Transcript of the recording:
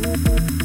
Thank